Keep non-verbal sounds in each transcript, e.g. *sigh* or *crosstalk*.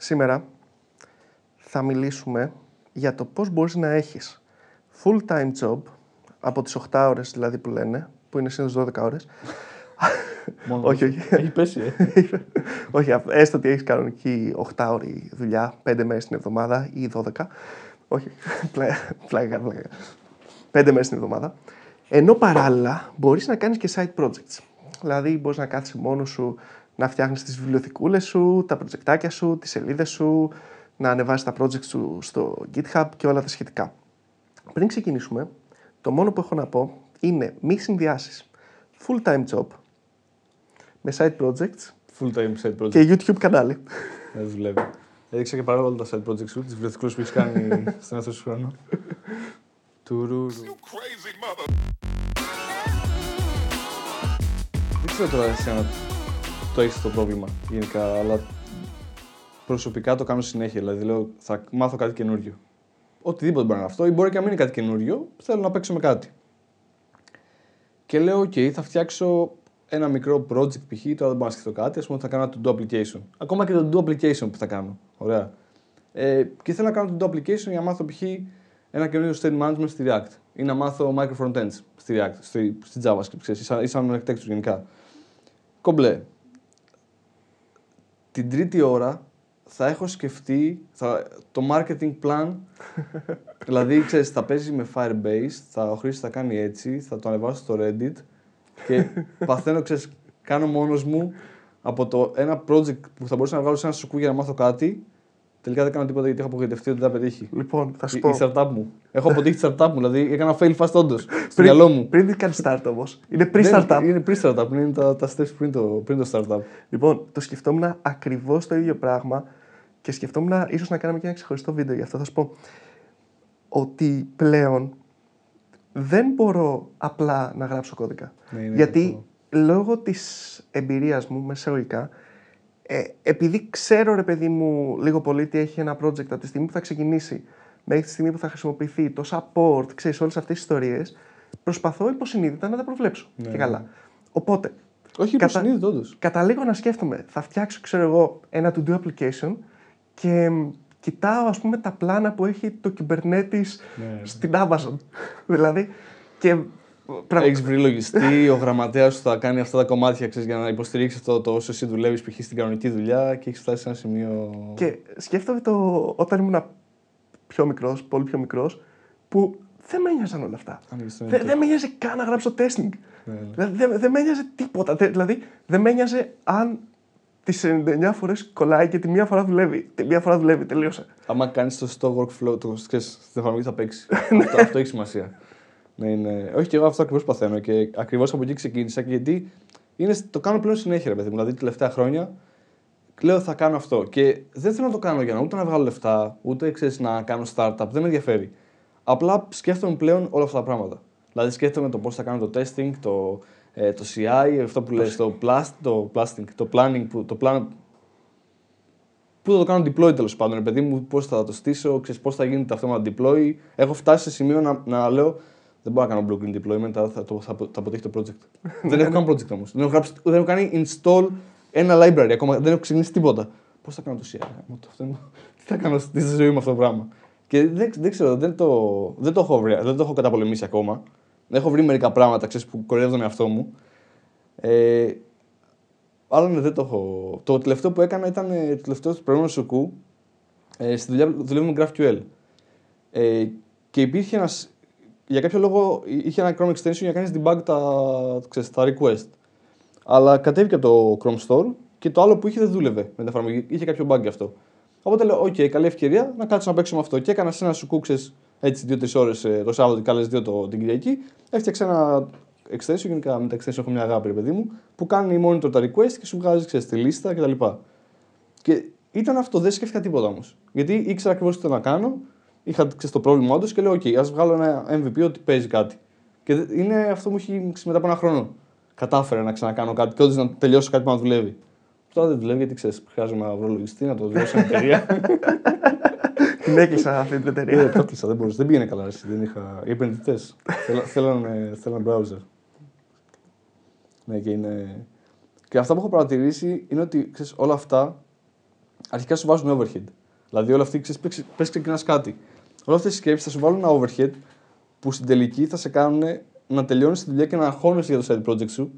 Σήμερα θα μιλήσουμε για το πώς μπορείς να έχεις full-time job από τις 8 ώρες δηλαδή που λένε, που είναι συνήθως 12 ώρες. *laughs* Μόνο όχι, όχι. Έχει πέσει, ε. *laughs* όχι, α- έστω ότι έχεις κανονική 8 ώρη δουλειά, 5 μέρες την εβδομάδα ή 12. Όχι, *laughs* πλάκα, πλάκα, πλάκα. 5 μέρες την εβδομάδα. Ενώ παράλληλα μπορείς να κάνεις και side projects. Δηλαδή μπορείς να κάθεσαι μόνος σου να φτιάχνεις τις βιβλιοθηκούλες σου, τα προτζεκτάκια σου, τις σελίδες σου, να ανεβάσεις τα projects σου στο GitHub και όλα τα σχετικά. Πριν ξεκινήσουμε, το μόνο που έχω να πω είναι μη συνδυάσεις full-time job με side projects Full time side project. και YouTube κανάλι. Δεν δουλεύει. Έδειξα και παρόλα όλα τα side projects σου, τις βιβλιοθηκούλες που έχεις κάνει *laughs* στον αυτό σου χρόνο. Τουρουρου. Δεν ξέρω τώρα εσύ αν το έχει το πρόβλημα γενικά, αλλά προσωπικά το κάνω συνέχεια. Δηλαδή λέω θα μάθω κάτι καινούριο. Οτιδήποτε μπορεί να είναι αυτό, ή μπορεί και να μην είναι κάτι καινούριο, θέλω να παίξω με κάτι. Και λέω, OK, θα φτιάξω ένα μικρό project π.χ. Τώρα δεν μπορώ να σκεφτώ κάτι. Α πούμε, θα κάνω ένα to-do application. Ακόμα και το to-do application που θα κάνω. Ωραία. Ε, και θέλω να κάνω το to-do application για να μάθω π.χ. ένα καινούριο state management στη React ή να μάθω micro frontends στη React, στη, στη JavaScript, ξέρεις, ή σαν, ή σαν architecture γενικά. Κομπλέ. Την τρίτη ώρα θα έχω σκεφτεί θα, το marketing plan. *laughs* δηλαδή, ξέρεις, θα παίζει με Firebase, θα, ο Χρήστος θα κάνει έτσι, θα το ανεβάσω στο Reddit και *laughs* παθαίνω, ξέρεις, κάνω μόνος μου από το ένα project που θα μπορούσα να βγάλω σε ένα σουκού για να μάθω κάτι. Τελικά δεν κάνω τίποτα γιατί έχω απογοητευτεί ότι δεν θα πετύχει. Λοιπόν, θα σου Η, πω. η startup μου. Έχω αποτύχει τη startup μου, δηλαδή έκανα fail fast όντως. Στο μυαλό μου. Πριν δεν κάνεις start όμως. Είναι Δεν- pre-startup. Είναι pre-startup, είναι τα, τα steps πριν το, πριν το startup. Λοιπόν, το σκεφτόμουν ακριβώς το ίδιο πράγμα και σκεφτόμουν ίσως να κάνουμε και ένα ξεχωριστό βίντεο γι' αυτό. Θα σου πω ότι πλέον δεν μπορώ απλά να γράψω κώδικα. Ναι, είναι Γιατί αυτό. λόγω της εμπειρίας μου με εισαγωγικά, ε, επειδή ξέρω ρε παιδί μου λίγο πολύ τι έχει ένα project από τη στιγμή που θα ξεκινήσει μέχρι τη στιγμή που θα χρησιμοποιηθεί, το support, ξέρεις όλες αυτές τις ιστορίες, προσπαθώ υποσυνείδητα να τα προβλέψω Ναι, και ναι. καλά. Οπότε, Όχι Κατα- υποσυνείδητο, όντως. καταλήγω να σκέφτομαι, θα φτιάξω, ξέρω εγώ, ένα to-do application και μ, κοιτάω, ας πούμε, τα πλάνα που έχει το Kubernetes Ναι. στην Amazon. *laughs* δηλαδή, και... πρα- Έχεις βρει λογιστή, ο γραμματέας σου θα κάνει αυτά τα κομμάτια ξέρεις, για να υποστηρίξει αυτό το όσο εσύ δουλεύεις π.χ. στην κανονική δουλειά και έχεις φτάσει σε ένα σημείο. Και σκέφτομαι το όταν ήμουν πιο μικρός, πολύ πιο μικρός, που δεν με ένοιαζαν όλα αυτά. Άνοιγες το Δεν, network. δεν με ένοιαζε καν να γράψω testing. Ναι, ναι. Δηλαδή, δεν, δεν με ένοιαζε τίποτα. Τε- Δηλαδή, δεν με ένοιαζε αν τις 99 φορές κολλάει και τη μία φορά δουλεύει. Τη μία φορά δουλεύει, τελείωσε. Άμα κάνεις το στο workflow, το ξέρεις, στην εφαρμογή θα παίξεις. *laughs* αυτό, αυτό έχει σημασία. Ναι, ναι. Όχι και εγώ αυτό ακριβώς παθαίνω και ακριβώς από εκεί ξεκίνησα και γιατί είναι, το κάνω πλέον συνέχεια, ρε παιδί μου. Δηλαδή, τελευταία χρόνια λέω θα κάνω αυτό. Και δεν θέλω να το κάνω για να ούτε να βγάλω λεφτά, ούτε ξέρεις, να κάνω startup. Δεν με ενδιαφέρει. Απλά σκέφτομαι πλέον όλα αυτά τα πράγματα. Δηλαδή, σκέφτομαι το πώς θα κάνω το testing, το, ε, το CI, αυτό που λες, το, plast, το, plastic, το planning, που, το plan, Πού θα το κάνω deploy τέλος πάντων, ρε παιδί μου, πώς θα το στήσω, ξέρεις πώς θα γίνεται αυτό με deploy. Έχω φτάσει σε σημείο να, να λέω δεν μπορώ να κάνω blue green deployment, θα, θα, το- θα, θα αποτύχει το project. *laughs* δεν έχω κάνει project όμως. Δεν, έχω γράψει- δεν έχω κάνει install ένα library ακόμα, δεν έχω ξεκινήσει τίποτα. Πώς θα κάνω το CI, γάμο το, αυτό είναι- τι θα κάνω στη ζωή μου αυτό το πράγμα; Και δεν, δεν ξέρω, δεν το, δεν, το έχω βρει, δεν το έχω καταπολεμήσει ακόμα. Έχω βρει μερικά πράγματα ξέρεις, που κοροϊδεύω τον εαυτό μου. Ε, αλλά ναι, δεν το έχω. Το τελευταίο που έκανα ήταν ε, το τελευταίο του προηγούμενου σουκού. Ε, στη δουλειά που δουλεύω με GraphQL. Ε, και υπήρχε ένας. Για κάποιο λόγο είχε ένα Chrome extension για να κάνεις debug τα, ξέρεις, τα request. Αλλά κατέβηκε από το Chrome Store και το άλλο που είχε δεν δούλευε με την εφαρμογή. Είχε κάποιο bug γι' αυτό. Οπότε λέω: OK, καλή ευκαιρία να κάτσω να παίξω με αυτό. Και έκανα σε ένα σουκού, ξέρεις, έτσι 2-3 ώρες το Σάββατο και άλλε 2 το, την Κυριακή. Έφτιαξα ένα extension, γενικά με τα extension έχω μια αγάπη, ρε παιδί μου, που κάνει monitor τα request και σου βγάζει ξέρεις, τη λίστα κτλ. Και ήταν αυτό, δεν σκέφτηκα τίποτα όμως. Γιατί ήξερα ακριβώς τι θέλω να κάνω, είχα ξέρεις, το πρόβλημα όντω και λέω: OK, ας βγάλω ένα MVP ότι παίζει κάτι. Και δε- είναι αυτό που έχει ξέρεις, μετά από ένα χρόνο. Κατάφερα να ξανακάνω κάτι και όντως να τελειώσω κάτι που να δουλεύει. Τώρα δεν δουλεύει γιατί ξέρεις, χρειάζομαι να βρω λογιστή, να το δώσω στην εταιρεία. *laughs* Την έκλεισα αυτή την Ε, εταιρεία. το έκλεισα, δεν μπορούσα. Δεν πήγαινε καλά. Εσύ, δεν είχα... Οι επενδυτές θέλανε θέλαν browser. Ναι, και είναι. Και αυτά που έχω παρατηρήσει είναι ότι ξέρεις, όλα αυτά αρχικά σου βάζουν overhead. Δηλαδή, όλα αυτή ξέρεις, πες ξεκινάς κάτι. Όλες αυτές οι σκέψεις θα σου βάλουν ένα overhead που στην τελική θα σε κάνουν να τελειώνεις τη δουλειά και να αγχώνεσαι για το side project σου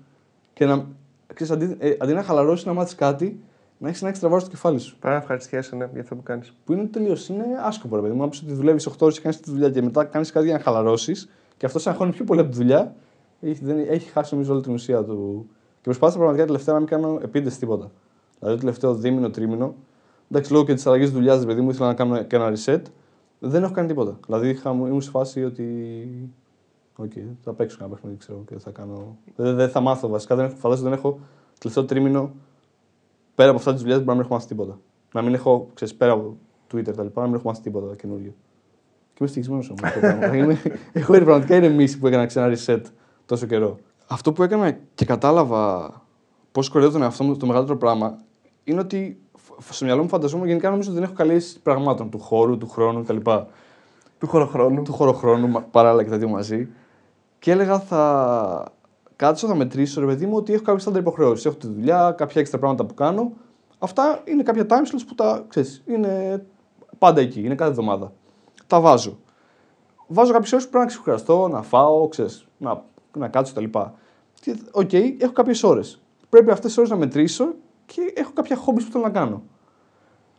και να. Ξέρεις, αντί, ε, αντί να χαλαρώσεις να μάθεις κάτι, να έχεις ένα έξτρα βάρος στο κεφάλι σου. Πάρα να ευχαριστιέσαι ναι, για αυτό που κάνεις. Που είναι τελείως. Είναι άσκοπο, ρε παιδί μου. Αν πει ότι δουλεύεις 8 ώρες και κάνεις τη δουλειά και μετά κάνεις κάτι για να χαλαρώσεις και αυτό σε αγχώνει πιο πολύ από τη δουλειά, έχει, δεν, έχει χάσει νομίζω όλη την ουσία του. Και προσπάθησα πραγματικά τελευταία να μην κάνω επίτευξη τίποτα. Δηλαδή το τελευταίο δίμηνο, τρίμηνο. Εντάξει, λόγω και της αλλαγής δουλειάς, παιδί μου, ήθελα να κάνω και ένα reset. Δεν έχω κάνει τίποτα. Δηλαδή είχα, ήμουν σε φάση ότι. Ok, okay, θα παίξω ένα παιχνίδι, ξέρω και θα κάνω. Δεν, δεν θα μάθω βασικά. Δεν έχω, φαντάζομαι δεν έχω τελευταίο τρίμηνο πέρα από αυτά τις δουλειές που να μην έχω μάθει τίποτα. Να μην έχω, ξέρεις, πέρα από Twitter τα λοιπά, να μην έχω μάθει τίποτα καινούριο. Και είμαι ευτυχισμένος όμως. έχω έρθει *laughs* πραγματικά είναι μίση που έκανα ξανά reset τόσο καιρό. Αυτό που έκανα και κατάλαβα πώς κορεύω τον εαυτό μου το μεγαλύτερο πράγμα είναι ότι στο μυαλό μου φανταζόμουν γενικά νομίζω ότι δεν έχω καλή πραγμάτων του χώρου, του χρόνου κτλ. Του χωροχρόνου. Του χωροχρόνου παράλληλα και τα δύο μαζί. Και έλεγα θα κάτσω, θα μετρήσω ρε παιδί μου ότι έχω κάποια στάνταρ υποχρεώσεις. Έχω τη δουλειά, κάποια έξτρα πράγματα που κάνω. Αυτά είναι κάποια time slots που τα ξέρεις, είναι πάντα εκεί, είναι κάθε εβδομάδα. Τα βάζω. Βάζω κάποιες ώρες που πρέπει να ξεκουραστώ, να φάω, ξέρεις, να, να κάτσω κτλ. Ok, okay, έχω κάποιες ώρες. Πρέπει αυτές τις ώρες να μετρήσω και έχω κάποια χόμπι που θέλω να κάνω.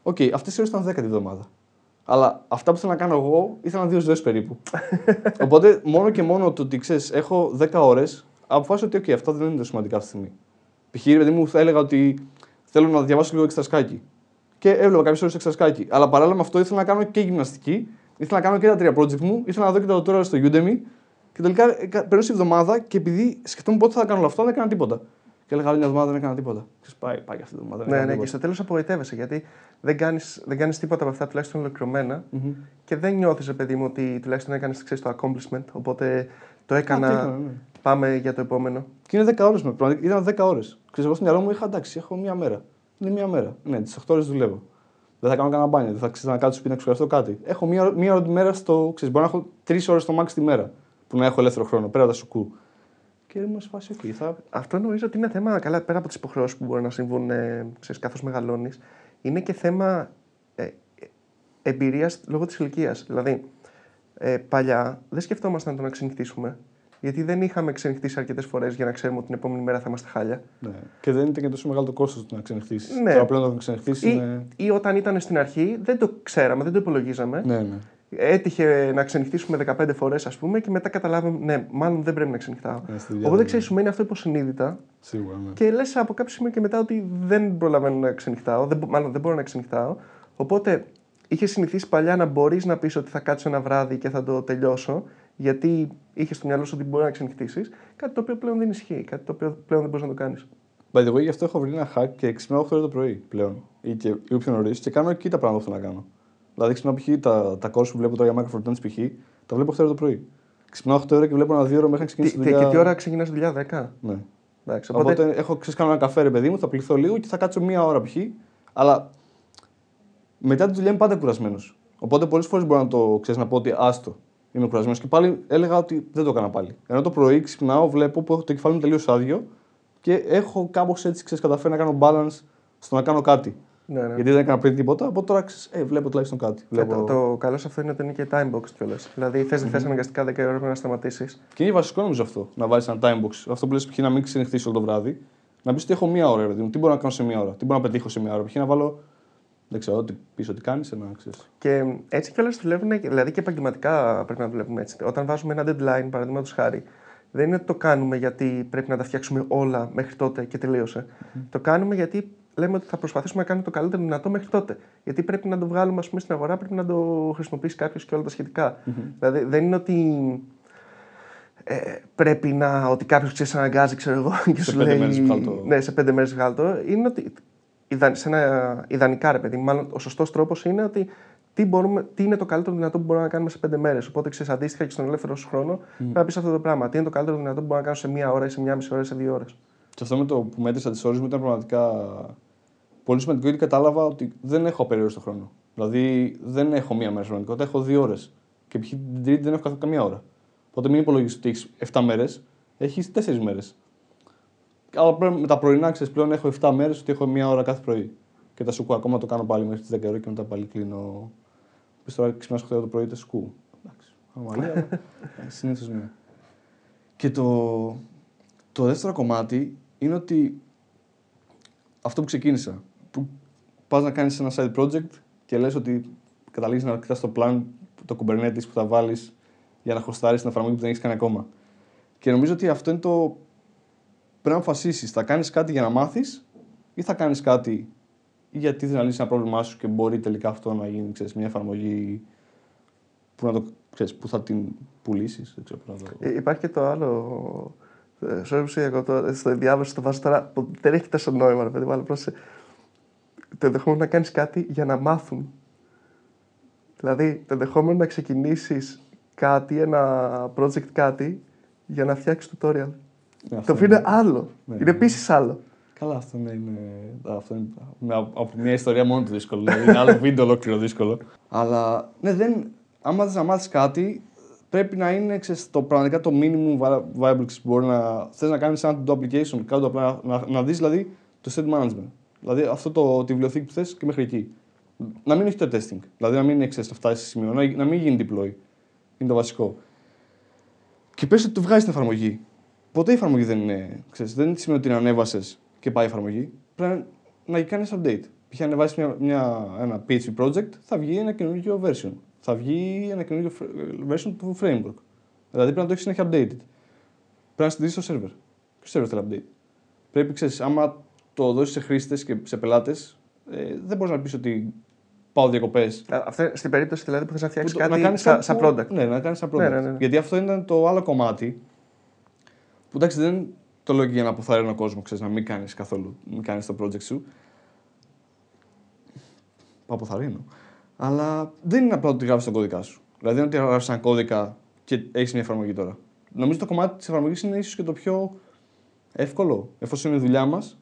Ok, okay, αυτές οι ώρες ήταν 10 την εβδομάδα. Αλλά αυτά που θέλω να κάνω εγώ ήθελα δύο ζωές περίπου. *laughs* Οπότε μόνο και μόνο το ότι ξέρεις, έχω 10 ώρες, αποφάσισα ότι okay, αυτά δεν είναι τόσο σημαντικά αυτή τη στιγμή. Π.χ. παιδί μου θα έλεγα ότι θέλω να διαβάσω λίγο έξτρα σκάκι. Και έβλεπα κάποιες ώρες έξτρα σκάκι. Αλλά παράλληλα με αυτό ήθελα να κάνω και γυμναστική, ήθελα να κάνω και τα τρία project μου, ήθελα να δω και τα τώρα στο Udemy. Και τελικά περνούσε η εβδομάδα και επειδή σκεφτόμουν πότε θα κάνω όλα αυτά, δεν έκανα τίποτα. Και έλεγα άλλη μια εβδομάδα δεν έκανα τίποτα. Και πάει, πάει αυτή τη εβδομάδα. Ναι, ναι, και στο τέλος απογοητεύεσαι γιατί δεν κάνεις δεν κάνεις τίποτα από αυτά τουλάχιστον ολοκληρωμένα mm-hmm. και δεν νιώθεις, παιδί μου, ότι τουλάχιστον έκανες το accomplishment. Οπότε το έκανα. Α, έκανα ναι. Πάμε για το επόμενο. Και είναι 10 ώρες με πραγματικά. Ήταν 10 ώρες. Και εγώ στο μυαλό μου είχα εντάξει, έχω μία μέρα. Είναι μία μέρα. Ναι, τις 8 ώρες δουλεύω. Δεν θα κάνω κανένα μπάνιο, δεν θα ξέρω να κάτσω σπίτι να ξεκουραστώ κάτι. Έχω μία, μία ώρα τη μέρα στο. Ξέρεις, μπορώ να έχω τρεις ώρες το max τη μέρα που να έχω ελεύθερο χρόνο πέρα από τα σουκού. Και ήμουν σε φάση εκεί. Θα... Αυτό νομίζω ότι είναι θέμα, καλά, πέρα από τις υποχρεώσεις που μπορεί να συμβούν ε, καθώς μεγαλώνεις, είναι και θέμα ε, εμπειρίας λόγω της ηλικίας. Δηλαδή, ε, παλιά δεν σκεφτόμασταν το να ξενυχτήσουμε. Γιατί δεν είχαμε ξενυχτήσει αρκετές φορές για να ξέρουμε ότι την επόμενη μέρα θα είμαστε χάλια. Ναι. Και δεν ήταν και τόσο μεγάλο το κόστος να ξενυχτήσει. Ναι. Τώρα πλέον να ξενυχτήσει. Ή, είναι... ή όταν ήταν στην αρχή δεν το ξέραμε, δεν το υπολογίζαμε. Ναι, ναι. Έτυχε να ξενυχτήσουμε 15 φορές, ας πούμε, και μετά καταλάβαμε, ναι, μάλλον δεν πρέπει να ξενυχτάω. Ναι, Οπότε ξέρεις, σου μένει αυτό υποσυνείδητα. Σίγουρα, ναι. Και λες από κάποιο σημείο και μετά ότι δεν προλαβαίνω να ξενυχτάω, δεν, μάλλον δεν μπορώ να ξενυχτάω. Οπότε είχες συνηθίσει παλιά να μπορείς να πεις ότι θα κάτσω ένα βράδυ και θα το τελειώσω, γιατί είχες στο μυαλό σου ότι μπορεί να ξενυχτήσεις. Κάτι το οποίο πλέον δεν ισχύει, κάτι το οποίο πλέον δεν μπορείς να το κάνεις. By the way, γι' αυτό έχω βρει ένα hack και ξυπνάω 8 το πρωί πλέον. Ή, και, ή πιο νωρίς και κάνω εκεί τα πράγματα που θέλω να κάνω. Δηλαδή, ξυπνάω π.χ. τα, τα που βλέπω τώρα για Micro π.χ. τα βλέπω 8 το πρωί. Ξυπνάω 8 ώρα και βλέπω ένα δύο ώρα μέχρι να ξεκινήσει τη δουλειά. Και τι ώρα ξεκινάς δουλειά, 10. Ναι. Εντάξει, οπότε... οπότε έχω ξέρεις κάνω ένα καφέ, ρε παιδί μου, θα πληθώ λίγο και θα κάτσω μία ώρα π.χ. Αλλά μετά τη δουλειά είμαι πάντα κουρασμένος. Οπότε πολλές φορές μπορώ να το ξέρεις να πω ότι άστο. Είμαι κουρασμένος και πάλι έλεγα ότι δεν το έκανα πάλι. Ενώ το πρωί ξυπνάω, βλέπω που έχω το κεφάλι μου τελείως άδειο και έχω κάπως έτσι ξέρεις καταφέρει να κάνω balance στο να κάνω κάτι. Ναι, ναι. Γιατί δεν έκανα πριν τίποτα, από τώρα ε, βλέπω τουλάχιστον κάτι. Βλέπω... Το, το, καλό σε αυτό είναι ότι είναι και time box κιόλας. Δηλαδή θες mm-hmm. θες αναγκαστικά 10 ώρα πρέπει να σταματήσεις. Και είναι βασικό νομίζω αυτό, να βάλεις ένα time box. Αυτό που λες π.χ. να μην ξενυχτήσει όλο το βράδυ. Να πεις ότι έχω μία ώρα, δηλαδή, τι μπορώ να κάνω σε μία ώρα, τι μπορώ να πετύχω σε μία ώρα; Π.χ. να βάλω δεν ξέρω, τι πίσω τι κάνεις, να ξέρεις. Και έτσι κιόλας δουλεύουν, δηλαδή και επαγγελματικά πρέπει να δουλεύουμε έτσι. Όταν βάζουμε ένα deadline, παραδείγματος χάρη, δεν είναι ότι το κάνουμε γιατί πρέπει να τα φτιάξουμε όλα μέχρι τότε και τελείωσε. Mm-hmm. Το κάνουμε γιατί λέμε ότι θα προσπαθήσουμε να κάνουμε το καλύτερο δυνατό μέχρι τότε. Γιατί πρέπει να το βγάλουμε ας πούμε, στην αγορά, πρέπει να το χρησιμοποιήσει κάποιος και όλα τα σχετικά. Mm-hmm. Δηλαδή δεν είναι ότι ε, πρέπει να. ότι κάποιος ξέρεις αναγκάζει, ξέρω εγώ, *laughs* και σε σου λέει. Το... Ναι, σε πέντε μέρες βγάλω το. Είναι ότι. Σε ένα, ιδανικά, ρε παιδί, μάλλον ο σωστός τρόπος είναι ότι τι, μπορούμε, τι είναι το καλύτερο δυνατό που μπορούμε να κάνουμε σε πέντε μέρες. Οπότε ξέρεις αντίστοιχα και στον ελεύθερο σου χρόνο mm. να πεις αυτό το πράγμα. Τι είναι το καλύτερο δυνατό που μπορώ να κάνω σε μία ώρα ή σε μία μισή ώρα ή σε δύο ώρες. Και αυτό με το που μέτρησα τις ώρες μου ήταν πραγματικά πολύ σημαντικό γιατί κατάλαβα ότι δεν έχω απεριόριστο χρόνο. Δηλαδή δεν έχω μία μέρα πραγματικότητα, έχω δύο ώρες. Και π.χ. την Τρίτη δεν έχω καμία ώρα. Οπότε μην υπολογίσει ότι έχεις 7 μέρες, έχεις 4 μέρες. Αλλά με τα πρωινά ξέρεις πλέον έχω 7 μέρες ότι έχω μία ώρα κάθε πρωί. Και Και τα σουκού ακόμα το κάνω πάλι μέχρι τις 10 ώρα και μετά πάλι κλείνω. Πει τώρα ξυπνάς 8 το πρωί, είτε σκού. Εντάξει. Ανομαλία. *laughs* Συνήθως ναι. Και το, το δεύτερο κομμάτι είναι ότι αυτό που ξεκίνησα. Που πας να κάνεις ένα side project και λες ότι καταλήγεις να κοιτάς το plan, το Kubernetes που θα βάλεις για να χωστάρει την εφαρμογή που δεν έχεις κάνει ακόμα. Και νομίζω ότι αυτό είναι το. Πρέπει να αποφασίσεις. Θα κάνεις κάτι για να μάθεις ή θα κάνεις κάτι γιατί θε να λύσεις ένα πρόβλημά σου και μπορεί τελικά αυτό να γίνει ξέρεις, μια εφαρμογή που, να το, ξέρεις, που θα την πουλήσεις. Ε, υπάρχει και το άλλο. Ε, sorry εγώ το, στο διάβασα το βάζω τώρα που δεν έχει τόσο νόημα, ρε παιδί, αλλά πρόσεχε. Το ενδεχόμενο να κάνεις κάτι για να μάθουν. Δηλαδή, το ενδεχόμενο να ξεκινήσεις κάτι, ένα project κάτι, για να φτιάξεις tutorial. Ναι, το οποίο είναι άλλο. Ναι, είναι ναι. επίσης άλλο. Καλά, αυτό είναι, είναι, αυτό είναι από μια ιστορία μόνο του δύσκολο. Δηλαδή είναι άλλο βίντεο ολόκληρο δύσκολο. *laughs* Αλλά ναι, δεν, άμα θες να μάθεις κάτι, πρέπει να είναι ξέρεις, το, πραγματικά το minimum viable που μπορεί να θες να κάνεις ένα το application, κάτω απλά, να, να δεις δηλαδή το state management. Δηλαδή αυτό το, τη βιβλιοθήκη που θες και μέχρι εκεί. Να μην έχει το testing. Δηλαδή να μην είναι ξέρεις, να φτάσεις σε σημείο, να, να μην γίνει deploy. Είναι το βασικό. Και πες ότι το βγάζεις την εφαρμογή. Ποτέ η εφαρμογή δεν είναι. Ξέρεις, δεν σημαίνει ότι την ανέβασες και πάει η εφαρμογή. Πρέπει να κάνεις update. Π.χ. ανεβάσεις μια, μια, ένα PHP project, θα βγει ένα καινούργιο version. Θα βγει ένα καινούργιο version του framework. Δηλαδή πρέπει να το έχεις συνέχεια updated. Πρέπει να στηρίξει το server. Ποιο server θέλει update. Πρέπει, ξέρεις, άμα το δώσεις σε χρήστες και σε πελάτες, ε, δεν μπορείς να πεις ότι πάω διακοπές. Στην περίπτωση δηλαδή που θες να φτιάξεις κάτι να σαν, σαν product. Ναι, να κάνεις σαν product. Ναι, ναι, ναι. Γιατί αυτό ήταν το άλλο κομμάτι. Που εντάξει, δεν το λέω και για να αποθαρρύνω τον κόσμο, ξέρεις, να μην κάνεις καθόλου, μην κάνεις το project σου. Που αποθαρρύνω. Αλλά δεν είναι απλά ότι γράφεις τον κώδικα σου. Δηλαδή δεν είναι ότι γράφεις ένα κώδικα και έχεις μια εφαρμογή τώρα. Νομίζω το κομμάτι της εφαρμογής είναι ίσως και το πιο εύκολο. Εφόσον είναι η δουλειά μας,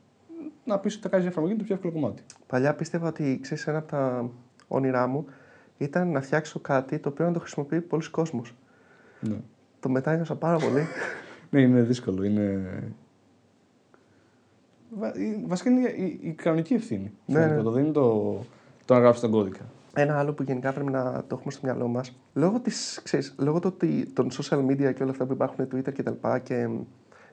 να πεις ότι θα κάνεις μια εφαρμογή είναι το πιο εύκολο κομμάτι. Παλιά πίστευα ότι ξέρεις ένα από τα όνειρά μου ήταν να φτιάξω κάτι το οποίο να το χρησιμοποιεί πολλοί κόσμος. Ναι. Το μετάνιωσα πάρα πολύ. *laughs* ναι, είναι δύσκολο. Είναι... Βασικά είναι η, η κανονική ευθύνη. Ναι, ναι. Το δεν είναι το, το να γράψεις τον κώδικα. Ένα άλλο που γενικά πρέπει να το έχουμε στο μυαλό μας, λόγω, της, ξέρεις, λόγω το, των social media και όλα αυτά που υπάρχουν, Twitter και τα λοιπά και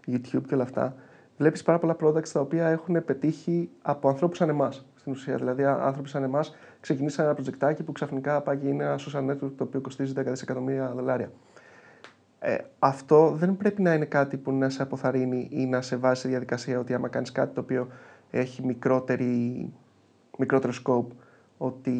YouTube και όλα αυτά, βλέπεις πάρα πολλά products τα οποία έχουν πετύχει από ανθρώπους σαν εμάς. Στην ουσία, δηλαδή άνθρωποι σαν εμάς ξεκινήσαν ένα προτζεκτάκι που ξαφνικά πάει είναι ένα social network το οποίο κοστίζει 10 δισεκατομμύρια δολάρια. Ε, αυτό δεν πρέπει να είναι κάτι που να σε αποθαρρύνει ή να σε βάζει σε διαδικασία ότι άμα κάνεις κάτι το οποίο έχει μικρότερη, μικρότερο scope, ότι,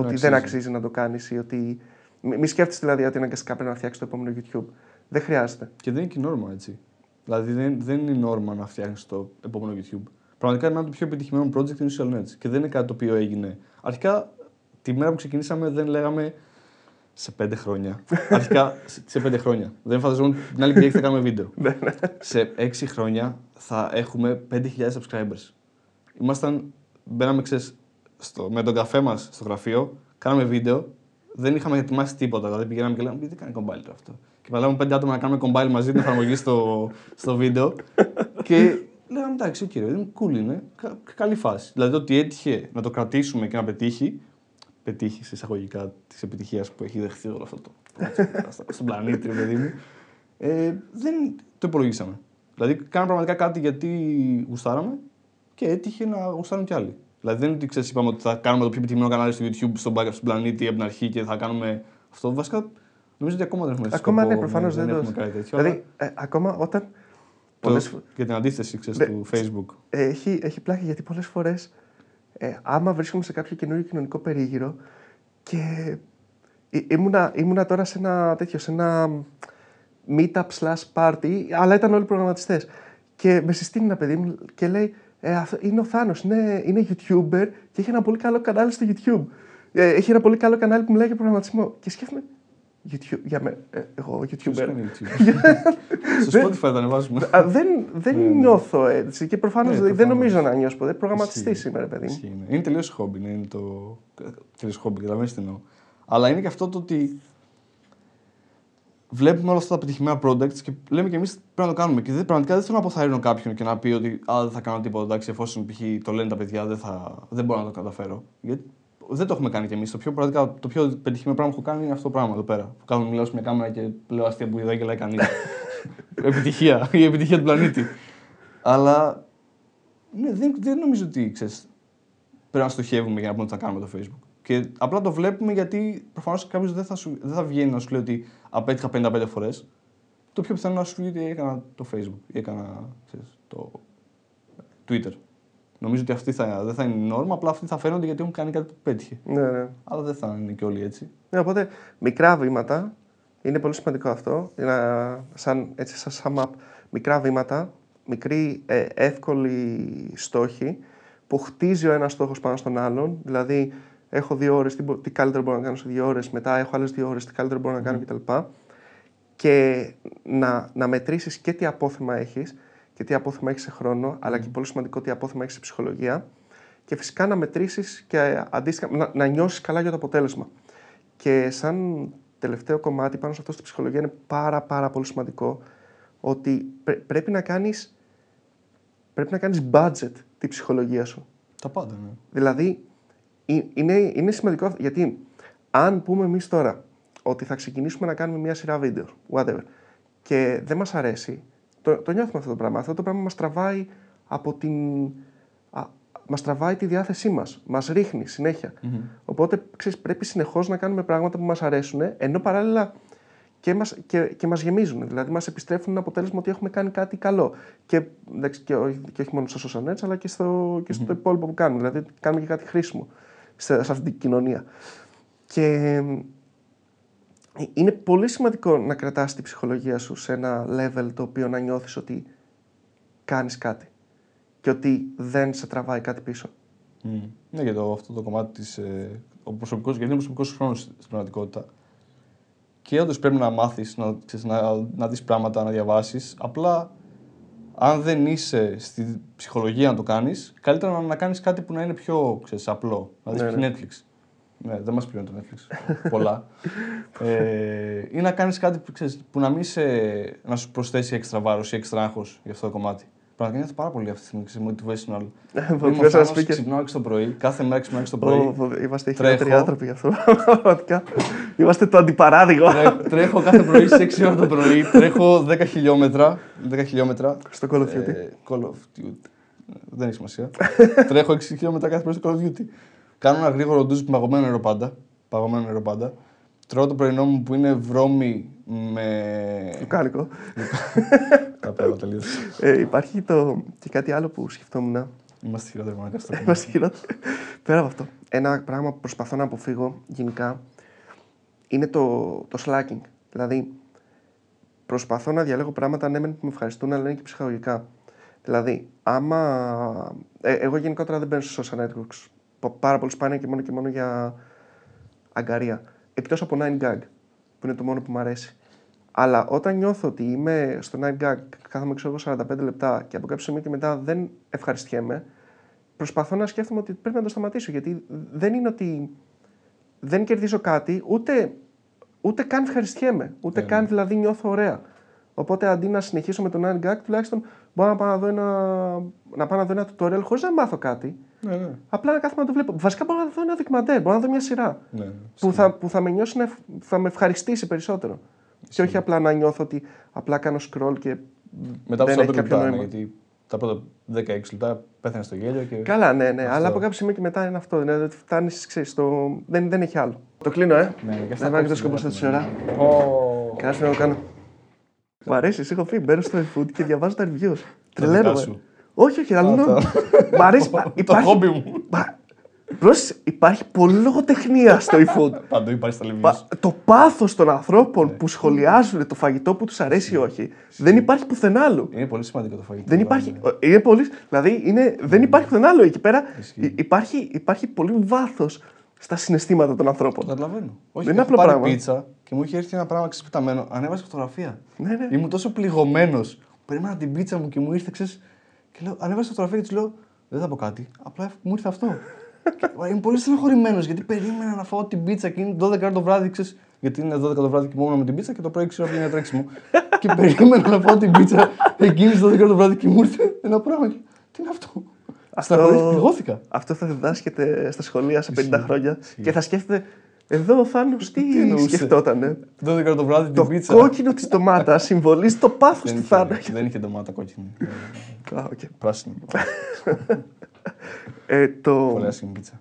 ότι δεν αξίζει να το κάνεις ή ότι. Μη σκέφτεσαι δηλαδή ότι αναγκαστικά πρέπει να φτιάξεις το επόμενο YouTube. Δεν χρειάζεται. Και δεν είναι και νόρμα έτσι. Δηλαδή δεν, δεν είναι νόρμα να φτιάχνεις το επόμενο YouTube. Πραγματικά ένα από τα πιο επιτυχημένο project είναι ο Social Και δεν είναι κάτι το οποίο έγινε. Αρχικά τη μέρα που ξεκινήσαμε δεν λέγαμε σε πέντε χρόνια. *laughs* Αρχικά σε πέντε χρόνια. Δεν φανταζόμουν την άλλη πηγή θα κάνουμε βίντεο. *laughs* Ναι, ναι. σε έξι χρόνια θα έχουμε 5.000 subscribers. Ήμασταν, μπαίναμε ξέρεις, στο, με τον καφέ μας στο γραφείο, κάναμε βίντεο, δεν είχαμε ετοιμάσει τίποτα. Δηλαδή πηγαίναμε και λέγαμε: Τι κάνει κομπάλι το αυτό. Και παλάμε πέντε άτομα να κάνουμε κομπάλι μαζί την εφαρμογή στο, στο βίντεο. και λέγαμε: Εντάξει, κύριε, είναι cool είναι. καλή φάση. Δηλαδή ότι έτυχε να το κρατήσουμε και να πετύχει, πετύχεις εισαγωγικά της επιτυχίας που έχει δεχθεί όλο αυτό το. *laughs* στον πλανήτη, παιδί μου. Ε, δεν το υπολογίσαμε. Δηλαδή, κάναμε πραγματικά κάτι γιατί γουστάραμε και έτυχε να γουστάρουν κι άλλοι. Δηλαδή δεν είναι ότι ξέρεις, είπαμε ότι θα κάνουμε το πιο επιτυχημένο κανάλι στο YouTube στον, στον πλανήτη από την αρχή και θα κάνουμε αυτό. Βασικά νομίζω ότι ακόμα δεν έχουμε Ακόμα ναι, προφανώς δεν, δεν έχουμε κάτι τέτοιο. Δηλαδή, ε, ακόμα όταν. Το, πολλές... Για την αντίθεση ξέρεις, ναι, του Facebook. Έχει, έχει πλάκα γιατί πολλές φορές ε, άμα βρίσκομαι σε κάποιο καινούριο κοινωνικό περίγυρο και ήμουνα, ήμουνα τώρα σε ένα τέτοιο, σε ένα meetup slash party, αλλά ήταν όλοι προγραμματιστές. Και με συστήνει ένα παιδί μου και λέει ε, είναι ο Θάνος, είναι, είναι YouTuber και έχει ένα πολύ καλό κανάλι στο YouTube. Ε, έχει ένα πολύ καλό κανάλι που μιλάει για προγραμματισμό. Και σκέφτομαι, YouTube, για με, ε, εγώ YouTuber. *laughs* Στο Spotify θα ανεβάζουμε. δεν δεν ναι, ναι. νιώθω έτσι και προφανώς ναι, δεν νομίζω να νιώσω ποτέ. Προγραμματιστή σήμερα, παιδί μου. Είναι τελείως χόμπι. Είναι το... Τελείως χόμπι, καταλαβαίνετε τι εννοώ. Αλλά είναι και αυτό το ότι βλέπουμε όλα αυτά τα πετυχημένα projects και λέμε και εμείς πρέπει να το κάνουμε. Και δεν, πραγματικά δεν θέλω να αποθαρρύνω κάποιον και να πει ότι Α, δεν θα κάνω τίποτα. Εντάξει, εφόσον π.χ. το λένε τα παιδιά, δεν, θα, δεν μπορώ να το καταφέρω. Γιατί δεν το έχουμε κάνει κι εμείς. Το πιο, πραγματικά, το πιο πετυχημένο πράγμα που έχω κάνει είναι αυτό το πράγμα εδώ πέρα. Που κάνω, μιλάω σε μια κάμερα και λέω αστεία που δεν γελάει κανείς. *laughs* επιτυχία. Η επιτυχία του πλανήτη. Αλλά ναι, δεν, δεν νομίζω ότι ξέρεις, πρέπει να στοχεύουμε για να πούμε ότι θα κάνουμε το Facebook. Και απλά το βλέπουμε γιατί προφανώς κάποιος δεν, θα σου- δεν θα βγαίνει να σου λέει ότι απέτυχα 55 φορές. Το πιο πιθανό να σου πει ότι έκανα το Facebook ή έκανα ξέρεις, το Twitter. Νομίζω ότι αυτή θα, δεν θα είναι η νόρμα, απλά αυτοί θα φαίνονται γιατί έχουν κάνει κάτι που πέτυχε. Ναι, ναι. Αλλά δεν θα είναι και όλοι έτσι. Ναι, οπότε μικρά βήματα είναι πολύ σημαντικό αυτό. Είναι ένα- σαν, έτσι, σαν sum up. Μικρά βήματα, μικροί ε, εύκολοι στόχοι που χτίζει ο ένας στόχος πάνω στον άλλον. Δηλαδή, έχω δύο ώρες, τι, μπο- τι καλύτερο μπορώ να κάνω σε δύο ώρες, μετά έχω άλλες δύο ώρες, τι καλύτερο μπορώ να κάνω κτλ. Και να, να μετρήσεις και τι απόθεμα έχεις και τι απόθεμα έχεις σε χρόνο, αλλά και πολύ σημαντικό τι απόθεμα έχεις σε ψυχολογία. Και φυσικά να μετρήσεις και ε, αντίστοιχα να, να νιώσεις καλά για το αποτέλεσμα. Και σαν τελευταίο κομμάτι πάνω σε αυτό στη ψυχολογία είναι πάρα πάρα πολύ σημαντικό ότι πρέ- πρέπει να κάνεις πρέπει να κάνεις budget τη ψυχολογία σου. Τα πάντα, ναι. Δηλαδή ε- είναι, είναι σημαντικό αυτό, γιατί αν πούμε εμείς τώρα ότι θα ξεκινήσουμε να κάνουμε μια σειρά βίντεο, whatever, και δεν μας αρέσει, το, το νιώθουμε αυτό το πράγμα. Αυτό το πράγμα μας τραβάει από την... Α, μας τραβάει τη διάθεσή μας, μας ρίχνει συνέχεια. Οπότε ξέρεις, πρέπει συνεχώς να κάνουμε πράγματα που μας αρέσουν, ενώ παράλληλα και μας, και, και μας γεμίζουν. Δηλαδή μας επιστρέφουν ένα αποτέλεσμα ότι έχουμε κάνει κάτι καλό. Και, εντάξει, και, όχι, και όχι μόνο στο social nets, αλλά και στο, και στο υπόλοιπο που κάνουμε. Δηλαδή κάνουμε και κάτι χρήσιμο σε, σε αυτή την κοινωνία. Και ε, είναι πολύ σημαντικό να κρατάς τη ψυχολογία σου σε ένα level το οποίο να νιώθεις ότι κάνεις κάτι και ότι δεν σε τραβάει κάτι πίσω. Mm. Ναι, για το, αυτό το κομμάτι της. Ε, ο προσωπικός, γιατί είναι προσωπικός χρόνος στην πραγματικότητα. Και όντως πρέπει να μάθεις, να, ξέρεις, να, να δεις πράγματα, να διαβάσεις. Απλά αν δεν είσαι στη ψυχολογία να το κάνεις, καλύτερα να, να κάνεις κάτι που να είναι πιο ξέρεις, απλό. Να δεις Ναι, Netflix. Ναι, δεν μας πληρώνει το Netflix. Πολλά. *laughs* ε, ή να κάνεις κάτι που, ξέρεις, που να μην σε, να σου προσθέσει έξτρα βάρος ή έξτρα άγχος για αυτό το κομμάτι. Πραγματικά νιώθω πάρα πολύ αυτή τη στιγμή ξέρεις, motivational. Που Είμαι βγες ένα φάνος, speaker. ξυπνάω 6 το πρωί, κάθε μέρα ξυπνάω 6 το πρωί. Ω, ω, Είμαστε οι Τρέχω. χειρότεροι άνθρωποι γι' αυτό. Πραγματικά. Είμαστε το αντιπαράδειγμα. Τρέ- τρέχω κάθε πρωί στι 6 ώρα το πρωί, τρέχω 10 χιλιόμετρα. 10 χιλιόμετρα. Στο Call of Duty. Ε, Call of Duty. Δεν έχει σημασία. τρέχω 6 χιλιόμετρα κάθε πρωί στο Call of Duty. Κάνω ένα γρήγορο ντουζ με παγωμένο νερό πάντα. Παγωμένο νερό πάντα. Τρώω το πρωινό μου που είναι βρώμη με. Λουκάνικο. Τα πέρα τελείω. Ε, υπάρχει το... και κάτι άλλο που σκεφτόμουν. Είμαστε χειρότεροι μαλάκα στο κομμάτι. Είμαστε χειρότεροι. Πέρα από αυτό. Ένα πράγμα που προσπαθώ να αποφύγω γενικά είναι το, το slacking. Δηλαδή, προσπαθώ να διαλέγω πράγματα ναι, μεν που με ευχαριστούν, αλλά είναι και ψυχολογικά. Δηλαδή, άμα. Ε, εγώ γενικότερα δεν μπαίνω σε social networks. Πα- Πάρα πολύ σπάνια και μόνο και μόνο για αγκαρία. Εκτός από 9gag, που είναι το μόνο που μου αρέσει. Αλλά όταν νιώθω ότι είμαι στο 9gag, κάθομαι ξέρω εγώ 45 λεπτά και από κάποιο σημείο και μετά δεν ευχαριστιέμαι, προσπαθώ να σκέφτομαι ότι πρέπει να το σταματήσω. Γιατί δεν είναι ότι δεν κερδίζω κάτι, ούτε, ούτε καν ευχαριστιέμαι. Ούτε Ναι, καν δηλαδή νιώθω ωραία. Οπότε αντί να συνεχίσω με το 9gag, τουλάχιστον μπορώ να πάω να δω ένα, να πάω να δω ένα tutorial χωρίς να μάθω κάτι. Ναι, ναι. Απλά να κάθομαι να το βλέπω. Βασικά μπορώ να δω ένα ντοκιμαντέρ, μπορώ να δω μια σειρά. ναι. Που θα, που θα με νιώσει να, ευ- θα με ευχαριστήσει περισσότερο. Και όχι απλά να νιώθω ότι απλά κάνω scroll και Μετά από δεν 45 έχει κάποιο λεπτά, ναι, νόημα. γιατί τα πρώτα 16 λεπτά πέθανε στο γέλιο και. Καλά, ναι, ναι. Αυτό. Αλλά από κάποιο σημείο και μετά είναι αυτό. Δηλαδή ότι φτάνεις, ξέρεις, στο... δεν, δεν έχει άλλο. Το κλείνω, ε. Ναι, για αυτά Δεν βάλει το κόψτε, σκοπό δεν τόση ώρα. Ω. Κάτσε να το κάνω. Μου αρέσει, σε έχω πει. Μπαίνω στο eFood και διαβάζω τα reviews. δικά Τρελαίνομαι. σου. Όχι, όχι, αλλά. τα- Μ' αρέσει. *laughs* Το Υπάρχει. χόμπι μου. Μα- Πρόσεχε, υπάρχει πολύ λογοτεχνία στο eFood. *laughs* Παντού υπάρχει στα Πα- reviews. το πάθος των Ναι. ανθρώπων που σχολιάζουν το φαγητό που τους αρέσει ή όχι δεν υπάρχει πουθενά άλλου. Είναι πολύ σημαντικό το φαγητό. Δεν ναι. υπάρχει. Είναι πολύ. Δηλαδή είναι, δεν υπάρχει πουθενά άλλο. Εκεί πέρα Ισχύει. υ- υπάρχει, υπάρχει πολύ βάθος στα συναισθήματα των Το ανθρώπων. καταλαβαίνω. Όχι, Δεν είναι έχω απλό πάρει πράγμα. πίτσα και μου είχε έρθει ένα πράγμα ξεσπιταμένο. Ανέβασε φωτογραφία. Ναι, ναι. Ήμουν τόσο πληγωμένος. Περίμενα την πίτσα μου και μου ήρθε, ξέρεις, και λέω, ανέβασε φωτογραφία και του λέω, δεν θα πω κάτι. Απλά μου ήρθε αυτό. Και, μα, Είμαι πολύ στεναχωρημένο γιατί περίμενα να φάω την πίτσα και είναι 12 ώρα το βράδυ, ξέρεις, γιατί είναι 12 το βράδυ κοιμόμουν με την πίτσα και το πρωί ξέρω ότι είναι τρέξιμο. και περίμενα να πάω την πίτσα εκείνης το 12 το βράδυ και μου ήρθε ένα πράγμα. και, Τι είναι αυτό; Στεναχωρήθηκα, πληγώθηκα. αυτό θα διδάσκεται στα σχολεία σε 50 χρόνια και θα σκέφτεται. Εδώ ο Θάνος τι, εννοούσε; σκεφτότανε; 12 το βράδυ την Το πίτσα. κόκκινο της ντομάτας συμβολίζει το πάθος Δεν του είχε, Θάνου. δεν είχε ντομάτα κόκκινη. Α, οκ. Πράσινη. Ε, το... Πολύ άσχημη πίτσα.